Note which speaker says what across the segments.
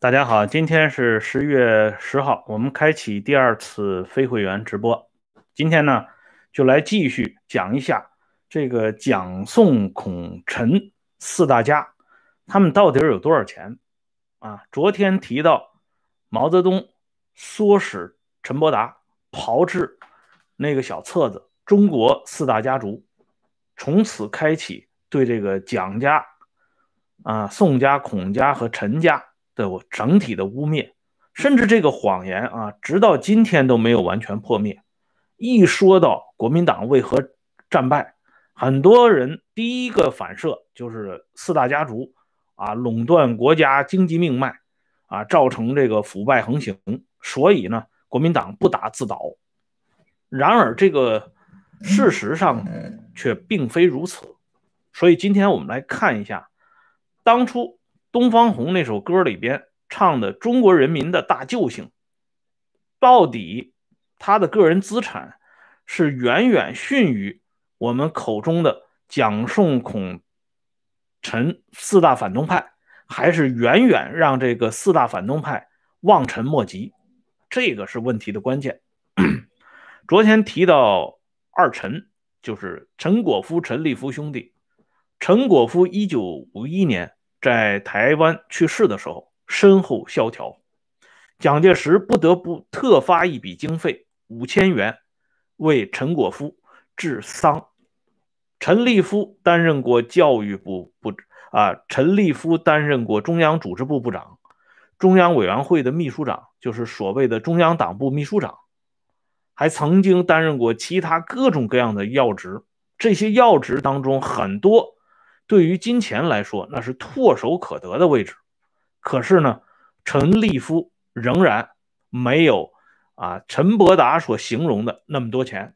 Speaker 1: 大家好，今天是十月十号，我们开启第二次非会员直播。今天呢，就来继续讲一下这个蒋宋孔陈四大家，他们到底有多少钱啊？昨天提到毛泽东唆使陈伯达炮制那个小册子《中国四大家族》，从此开启对这个蒋家、啊宋家、孔家和陈家。的整体的污蔑，甚至这个谎言啊，直到今天都没有完全破灭。一说到国民党为何战败，很多人第一个反射就是四大家族啊垄断国家经济命脉啊，造成这个腐败横行，所以呢，国民党不打自倒。然而这个事实上却并非如此。所以今天我们来看一下当初。东方红那首歌里边唱的中国人民的大救星，到底他的个人资产是远远逊于我们口中的蒋宋孔陈四大反动派，还是远远让这个四大反动派望尘莫及？这个是问题的关键。昨天提到二陈，就是陈果夫、陈立夫兄弟。陈果夫一九五一年。在台湾去世的时候，身后萧条，蒋介石不得不特发一笔经费五千元为陈果夫治丧。陈立夫担任过教育部部啊，陈立夫担任过中央组织部部长、中央委员会的秘书长，就是所谓的中央党部秘书长，还曾经担任过其他各种各样的要职。这些要职当中，很多。对于金钱来说，那是唾手可得的位置。可是呢，陈立夫仍然没有啊陈伯达所形容的那么多钱，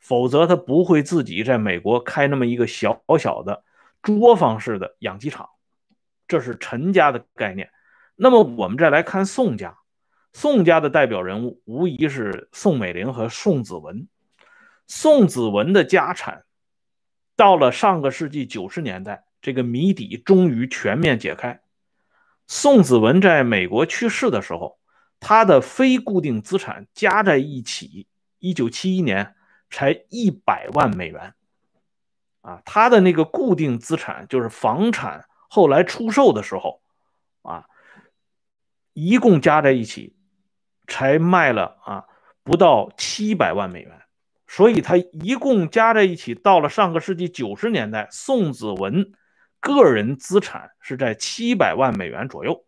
Speaker 1: 否则他不会自己在美国开那么一个小小的作坊式的养鸡场。这是陈家的概念。那么我们再来看宋家，宋家的代表人物无疑是宋美龄和宋子文。宋子文的家产。到了上个世纪九十年代，这个谜底终于全面解开。宋子文在美国去世的时候，他的非固定资产加在一起，一九七一年才一百万美元。啊，他的那个固定资产就是房产，后来出售的时候，啊，一共加在一起才卖了啊不到七百万美元。所以，他一共加在一起，到了上个世纪九十年代，宋子文个人资产是在七百万美元左右。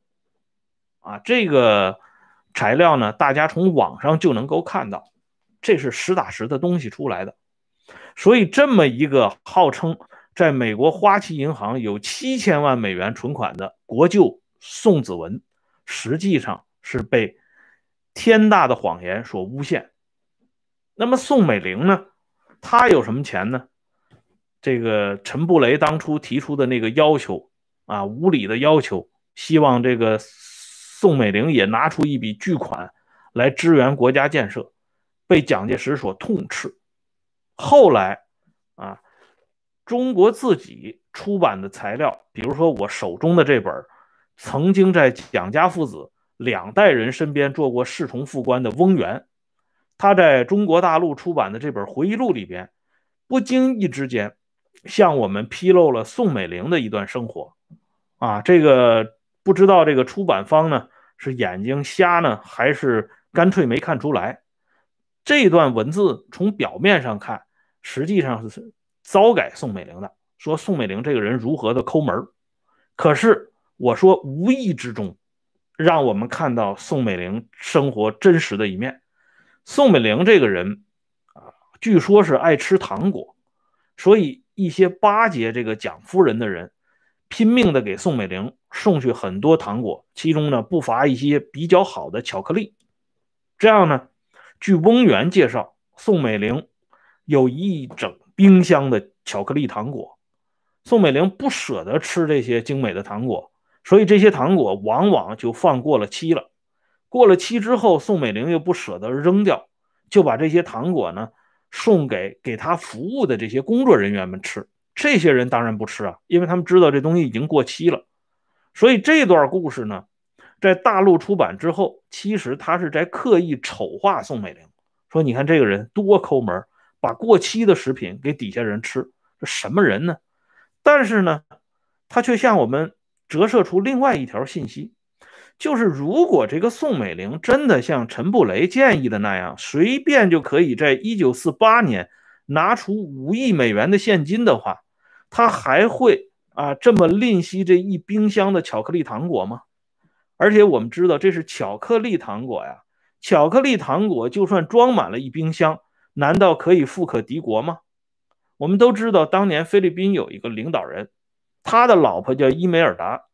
Speaker 1: 啊，这个材料呢，大家从网上就能够看到，这是实打实的东西出来的。所以，这么一个号称在美国花旗银行有七千万美元存款的国舅宋子文，实际上是被天大的谎言所诬陷。那么宋美龄呢？她有什么钱呢？这个陈布雷当初提出的那个要求啊，无理的要求，希望这个宋美龄也拿出一笔巨款来支援国家建设，被蒋介石所痛斥。后来啊，中国自己出版的材料，比如说我手中的这本，曾经在蒋家父子两代人身边做过侍从副官的翁源。他在中国大陆出版的这本回忆录里边，不经意之间向我们披露了宋美龄的一段生活。啊，这个不知道这个出版方呢是眼睛瞎呢，还是干脆没看出来？这段文字从表面上看，实际上是糟改宋美龄的，说宋美龄这个人如何的抠门可是我说无意之中，让我们看到宋美龄生活真实的一面。宋美龄这个人啊，据说是爱吃糖果，所以一些巴结这个蒋夫人的人，拼命的给宋美龄送去很多糖果，其中呢不乏一些比较好的巧克力。这样呢，据翁源介绍，宋美龄有一整冰箱的巧克力糖果，宋美龄不舍得吃这些精美的糖果，所以这些糖果往往就放过了期了。过了期之后，宋美龄又不舍得扔掉，就把这些糖果呢送给给他服务的这些工作人员们吃。这些人当然不吃啊，因为他们知道这东西已经过期了。所以这段故事呢，在大陆出版之后，其实他是在刻意丑化宋美龄，说你看这个人多抠门，把过期的食品给底下人吃，这什么人呢？但是呢，他却向我们折射出另外一条信息，就是如果这个宋美龄真的像陈布雷建议的那样，随便就可以在一九四八年拿出五亿美元的现金的话，他还会啊这么吝惜这一冰箱的巧克力糖果吗？而且我们知道这是巧克力糖果呀，巧克力糖果就算装满了一冰箱，难道可以富可敌国吗？我们都知道，当年菲律宾有一个领导人，他的老婆叫伊梅尔达。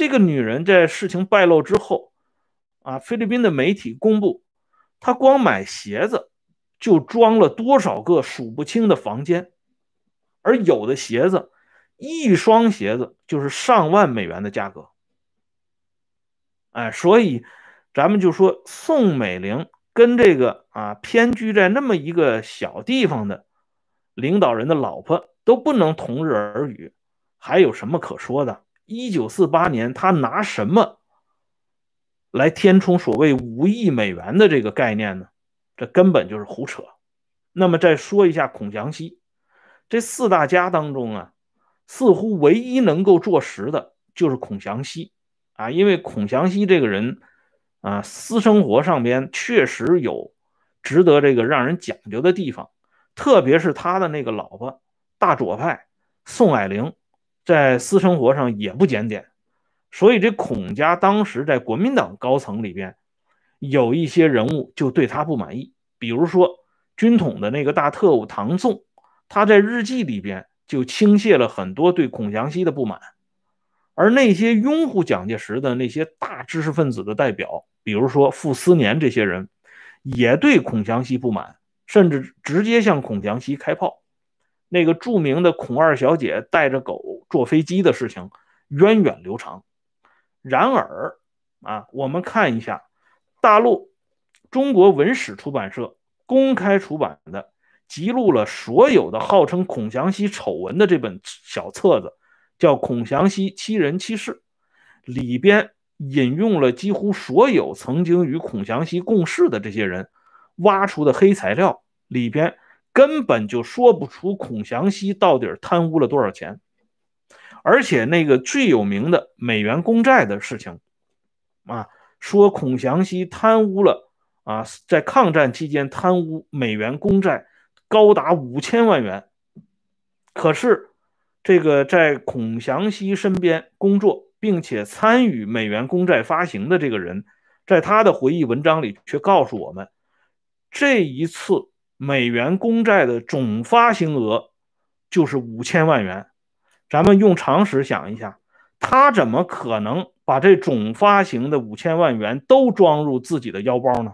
Speaker 1: 这个女人在事情败露之后，啊，菲律宾的媒体公布，她光买鞋子就装了多少个数不清的房间，而有的鞋子，一双鞋子就是上万美元的价格。哎，所以咱们就说宋美龄跟这个啊偏居在那么一个小地方的领导人的老婆都不能同日而语，还有什么可说的？一九四八年，他拿什么来填充所谓五亿美元的这个概念呢？这根本就是胡扯。那么再说一下孔祥熙，这四大家当中啊，似乎唯一能够坐实的就是孔祥熙。啊，因为孔祥熙这个人啊，私生活上边确实有值得这个让人讲究的地方，特别是他的那个老婆大左派宋霭龄，在私生活上也不检点，所以这孔家当时在国民党高层里边有一些人物就对他不满意，比如说军统的那个大特务唐宋，他在日记里边就倾泻了很多对孔祥熙的不满。而那些拥护蒋介石的那些大知识分子的代表，比如说傅斯年这些人，也对孔祥熙不满，甚至直接向孔祥熙开炮。那个著名的孔二小姐带着狗坐飞机的事情源远流长。然而，啊，我们看一下大陆中国文史出版社公开出版的记录了所有的号称孔祥熙丑闻的这本小册子。叫孔祥熙七人七事，里边引用了几乎所有曾经与孔祥熙共事的这些人挖出的黑材料，里边根本就说不出孔祥熙到底贪污了多少钱，而且那个最有名的美元公债的事情，啊，说孔祥熙贪污了啊，在抗战期间贪污美元公债高达五千万元，可是。这个在孔祥熙身边工作，并且参与美元公债发行的这个人，在他的回忆文章里却告诉我们，这一次美元公债的总发行额就是五千万元。咱们用常识想一下，他怎么可能把这总发行的五千万元都装入自己的腰包呢？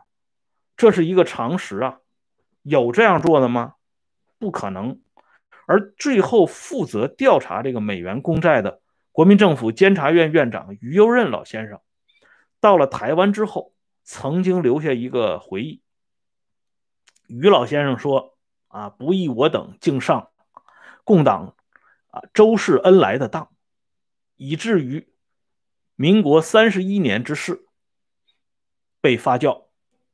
Speaker 1: 这是一个常识啊，有这样做的吗？不可能。而最后负责调查这个美元公债的国民政府监察院院长于右任老先生，到了台湾之后，曾经留下一个回忆。于老先生说：“啊，不义我等竟上共党啊周氏恩来的当，以至于民国三十一年之事被发酵，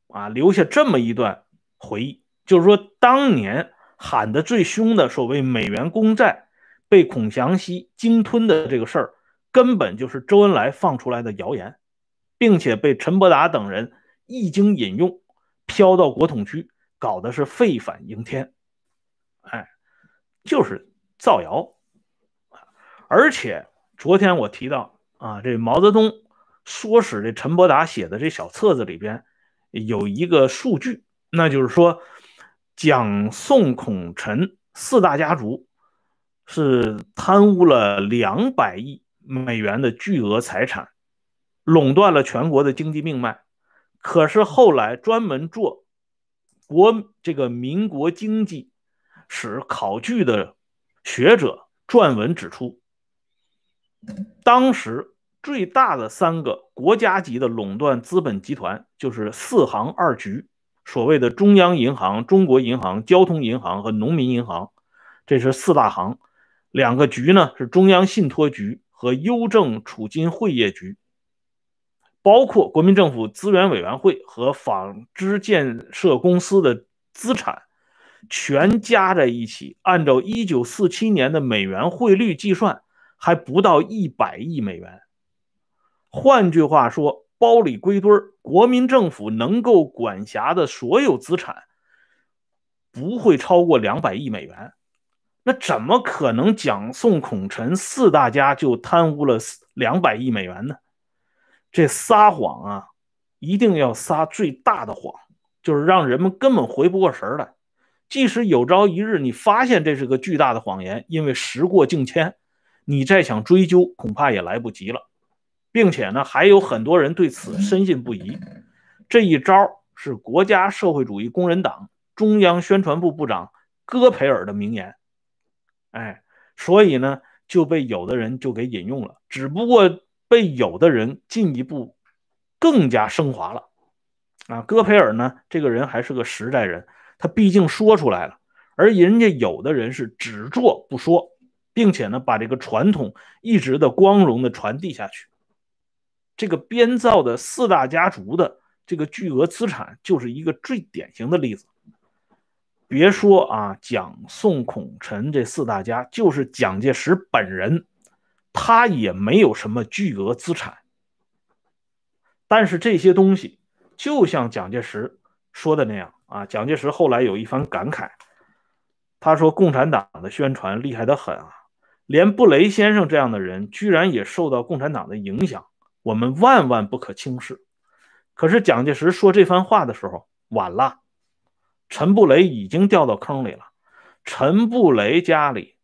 Speaker 1: 啊，留下这么一段回忆，就是说当年。”喊得最凶的所谓美元公债被孔祥熙鲸吞的这个事儿，根本就是周恩来放出来的谣言，并且被陈伯达等人一经引用，飘到国统区，搞的是沸反盈天，哎，就是造谣。而且昨天我提到啊，这毛泽东唆使这陈伯达写的这小册子里边有一个数据，那就是说。蒋宋孔陈四大家族是贪污了两百亿美元的巨额财产，垄断了全国的经济命脉。可是后来专门做国这个民国经济史考据的学者撰文指出，当时最大的三个国家级的垄断资本集团就是四行二局。所谓的中央银行、中国银行、交通银行和农民银行，这是四大行。两个局呢是中央信托局和邮政储金汇业局。包括国民政府资源委员会和纺织建设公司的资产，全加在一起，按照一九四七年的美元汇率计算，还不到一百亿美元。换句话说，包里归堆儿，国民政府能够管辖的所有资产，不会超过两百亿美元。那怎么可能蒋宋孔陈四大家就贪污了两百亿美元呢？这撒谎啊，一定要撒最大的谎，就是让人们根本回不过神来。即使有朝一日你发现这是个巨大的谎言，因为时过境迁，你再想追究恐怕也来不及了。并且呢，还有很多人对此深信不疑。这一招是国家社会主义工人党中央宣传部部长戈培尔的名言。哎，所以呢，就被有的人就给引用了。只不过。被有的人进一步更加升华了啊！戈培尔呢，这个人还是个实在人，他毕竟说出来了，而人家有的人是只做不说，并且呢，把这个传统一直的光荣的传递下去。这个编造的四大家族的这个巨额资产，就是一个最典型的例子。别说啊，蒋宋孔陈这四大家，就是蒋介石本人。他也没有什么巨额资产，但是这些东西就像蒋介石说的那样啊。蒋介石后来有一番感慨，他说：“共产党的宣传厉害得很啊，连布雷先生这样的人居然也受到共产党的影响，我们万万不可轻视。”可是蒋介石说这番话的时候晚了，陈布雷已经掉到坑里了。陈布雷家里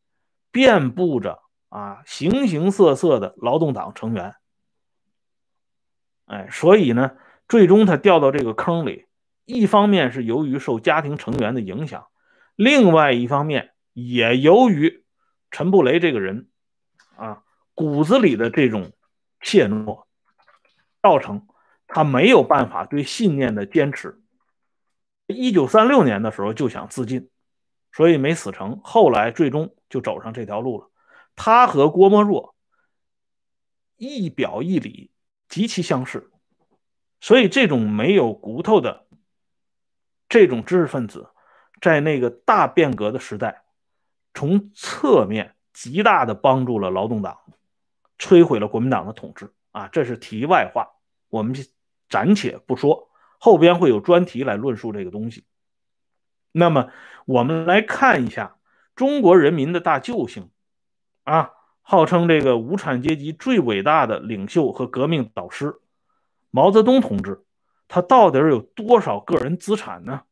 Speaker 1: 遍布着。啊，形形色色的劳动党成员，哎，所以呢，最终他掉到这个坑里，一方面是由于受家庭成员的影响，另外一方面也由于陈布雷这个人啊骨子里的这种怯懦，造成他没有办法对信念的坚持。一九三六年的时候就想自尽，所以没死成，后来最终就走上这条路了。他和郭沫若一表一里极其相似，所以这种没有骨头的这种知识分子，在那个大变革的时代，从侧面极大的帮助了劳动党，摧毁了国民党的统治。啊，这是题外话，我们暂且不说，后边会有专题来论述这个东西。那么，我们来看一下中国人民的大救星。啊，号称这个无产阶级最伟大的领袖和革命导师，毛泽东同志，他到底有多少个人资产呢？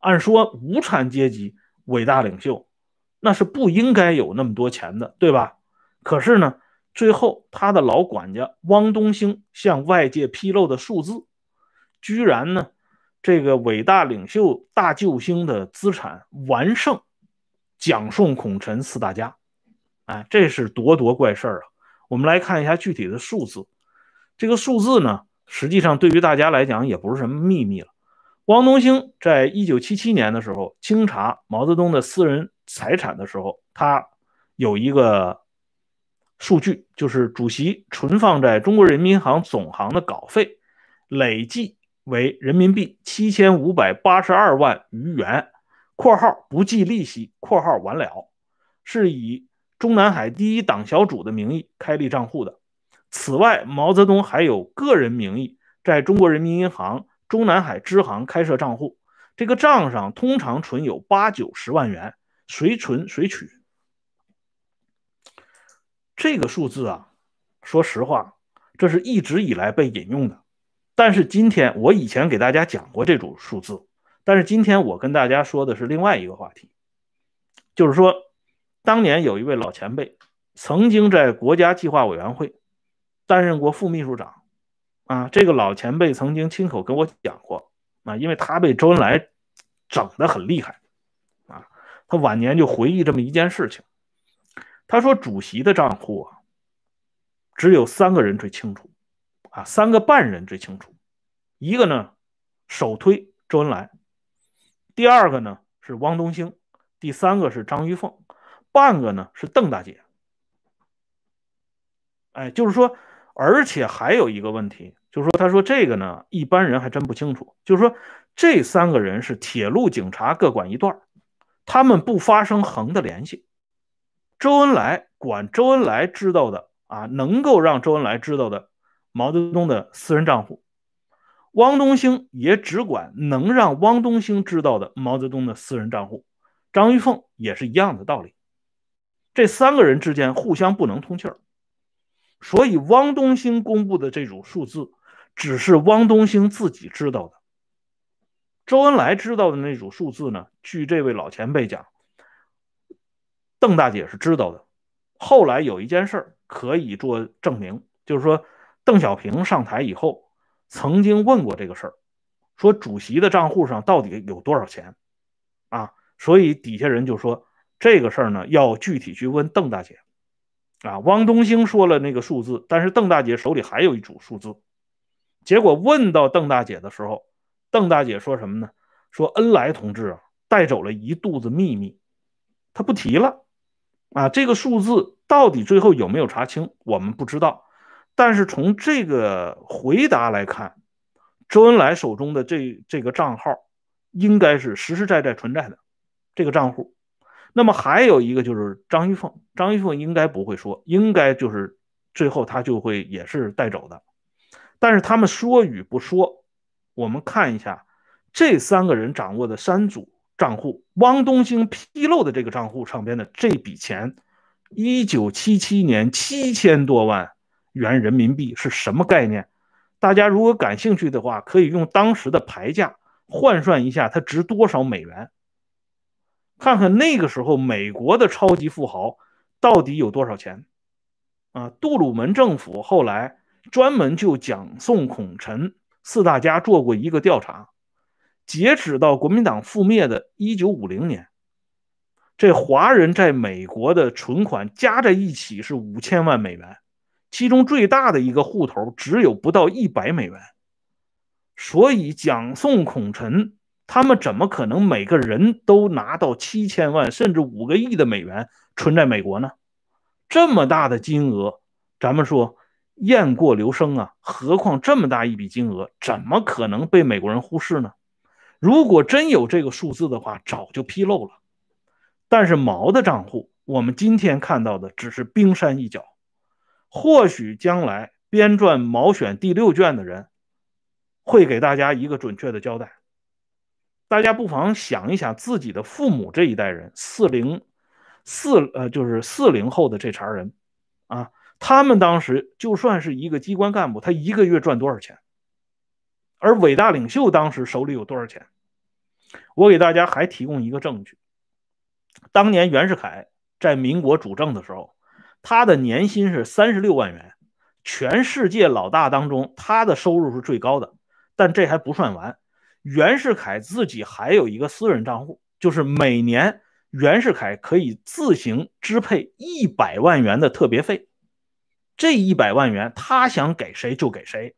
Speaker 1: 按说无产阶级伟大领袖，那是不应该有那么多钱的，对吧？可是呢，最后他的老管家汪东兴向外界披露的数字，居然呢，这个伟大领袖大救星的资产完胜蒋宋孔陈四大家。哎，这是多多怪事儿啊！我们来看一下具体的数字。这个数字呢，实际上对于大家来讲也不是什么秘密了。汪东兴在一九七七年的时候清查毛泽东的私人财产的时候，他有一个数据，就是主席存放在中国人民银行总行的稿费累计为人民币七千五百八十二万余元（括号不计利息，括号完了），是以。中南海第一党小组的名义开立账户的。此外，毛泽东还有个人名义在中国人民银行中南海支行开设账户，这个账上通常存有八九十万元，随存随取。这个数字啊，说实话，这是一直以来被引用的。但是今天我以前给大家讲过这组数字，但是今天我跟大家说的是另外一个话题，就是说。当年有一位老前辈，曾经在国家计划委员会担任过副秘书长，啊，这个老前辈曾经亲口跟我讲过，啊，因为他被周恩来整得很厉害，啊，他晚年就回忆这么一件事情，他说主席的账户啊，只有三个人最清楚，啊，三个半人最清楚，一个呢首推周恩来，第二个呢是汪东兴，第三个是张玉凤。半个呢是邓大姐，哎，就是说，而且还有一个问题，就是说，他说这个呢，一般人还真不清楚。就是说，这三个人是铁路警察各管一段他们不发生横的联系。周恩来管周恩来知道的啊，能够让周恩来知道的毛泽东的私人账户，汪东兴也只管能让汪东兴知道的毛泽东的私人账户，张玉凤也是一样的道理。这三个人之间互相不能通气儿，所以汪东兴公布的这组数字，只是汪东兴自己知道的。周恩来知道的那组数字呢？据这位老前辈讲。邓大姐是知道的，后来有一件事儿可以做证明，就是说邓小平上台以后，曾经问过这个事儿，说主席的账户上到底有多少钱啊？所以底下人就说这个事儿呢要具体去问邓大姐啊。汪东兴说了那个数字，但是邓大姐手里还有一组数字，结果问到邓大姐的时候，邓大姐说什么呢？说恩来同志啊带走了一肚子秘密，他不提了。啊，这个数字到底最后有没有查清，我们不知道。但是从这个回答来看，周恩来手中的这这个账号应该是实实在在存在的这个账户。那么还有一个就是张玉凤，张玉凤应该不会说，应该就是最后他就会也是带走的。但是他们说与不说，我们看一下这三个人掌握的三组。账户，汪东兴披露的这个账户上边的这笔钱，一九七七年七千多万元人民币是什么概念？大家如果感兴趣的话，可以用当时的牌价换算一下，它值多少美元？看看那个时候美国的超级富豪到底有多少钱？啊，杜鲁门政府后来专门就蒋宋孔陈四大家做过一个调查。截止到国民党覆灭的1950年，这华人在美国的存款加在一起是五千万美元，其中最大的一个户头只有不到一百美元。所以蒋宋孔陈他们怎么可能每个人都拿到七千万甚至五个亿的美元存在美国呢？这么大的金额，咱们说雁过留声啊，何况这么大一笔金额，怎么可能被美国人忽视呢？如果真有这个数字的话，早就披露了。但是毛的账户，我们今天看到的只是冰山一角。或许将来编撰《毛选》第六卷的人，会给大家一个准确的交代。大家不妨想一想，自己的父母这一代人，四零四呃，就是四零后的这茬人啊，他们当时就算是一个机关干部，他一个月赚多少钱？而伟大领袖当时手里有多少钱？我给大家还提供一个证据：当年袁世凯在民国主政的时候，他的年薪是三十六万元，全世界老大当中他的收入是最高的。但这还不算完，袁世凯自己还有一个私人账户，就是每年袁世凯可以自行支配一百万元的特别费，这一百万元他想给谁就给谁。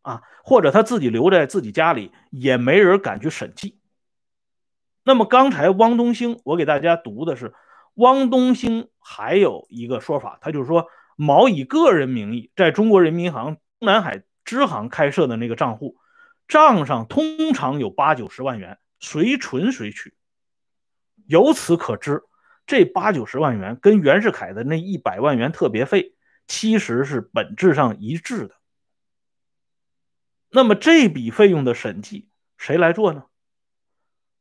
Speaker 1: 啊，或者他自己留在自己家里，也没人敢去审计。那么刚才汪东兴，我给大家读的是汪东兴还有一个说法，他就是说毛以个人名义在中国人民银行中南海支行开设的那个账户，账上通常有八九十万元，随存随取。由此可知，这八九十万元跟袁世凯的那一百万元特别费其实是本质上一致的。那么这笔费用的审计谁来做呢？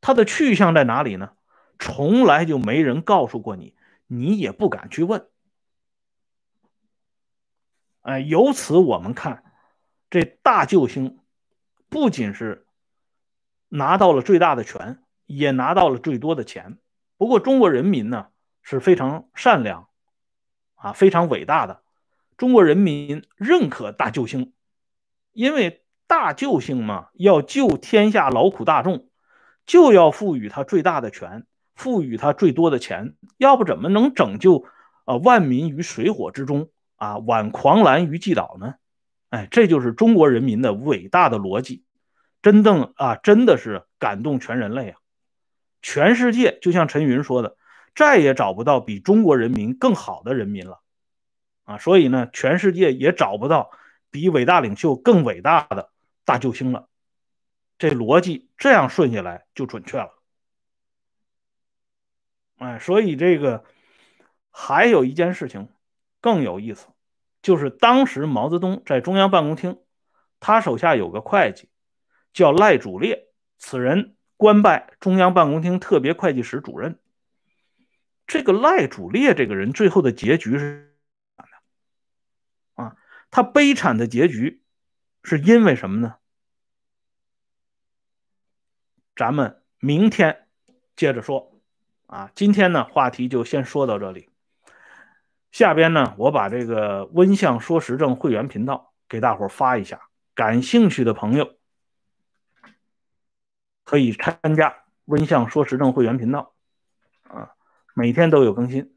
Speaker 1: 它的去向在哪里呢？从来就没人告诉过你，你也不敢去问。哎，由此我们看，这大救星不仅是拿到了最大的权，也拿到了最多的钱。不过中国人民呢是非常善良啊，非常伟大的。中国人民认可大救星，因为。大救星嘛，要救天下劳苦大众，就要赋予他最大的权，赋予他最多的钱，要不怎么能拯救啊万民于水火之中啊，挽狂澜于既倒呢？哎，这就是中国人民的伟大的逻辑，真正啊，真的是感动全人类啊！全世界就像陈云说的，再也找不到比中国人民更好的人民了啊！所以呢，全世界也找不到比伟大领袖更伟大的大救星了。这逻辑这样顺下来就准确了。哎，所以这个还有一件事情更有意思，就是当时毛泽东在中央办公厅，他手下有个会计叫赖主烈，此人官拜中央办公厅特别会计室主任。这个赖主烈这个人最后的结局是啊，他悲惨的结局是因为什么呢？咱们明天接着说啊，今天呢话题就先说到这里。下边呢，我把这个温相说时政会员频道给大伙发一下，感兴趣的朋友可以参加温相说时政会员频道啊，每天都有更新。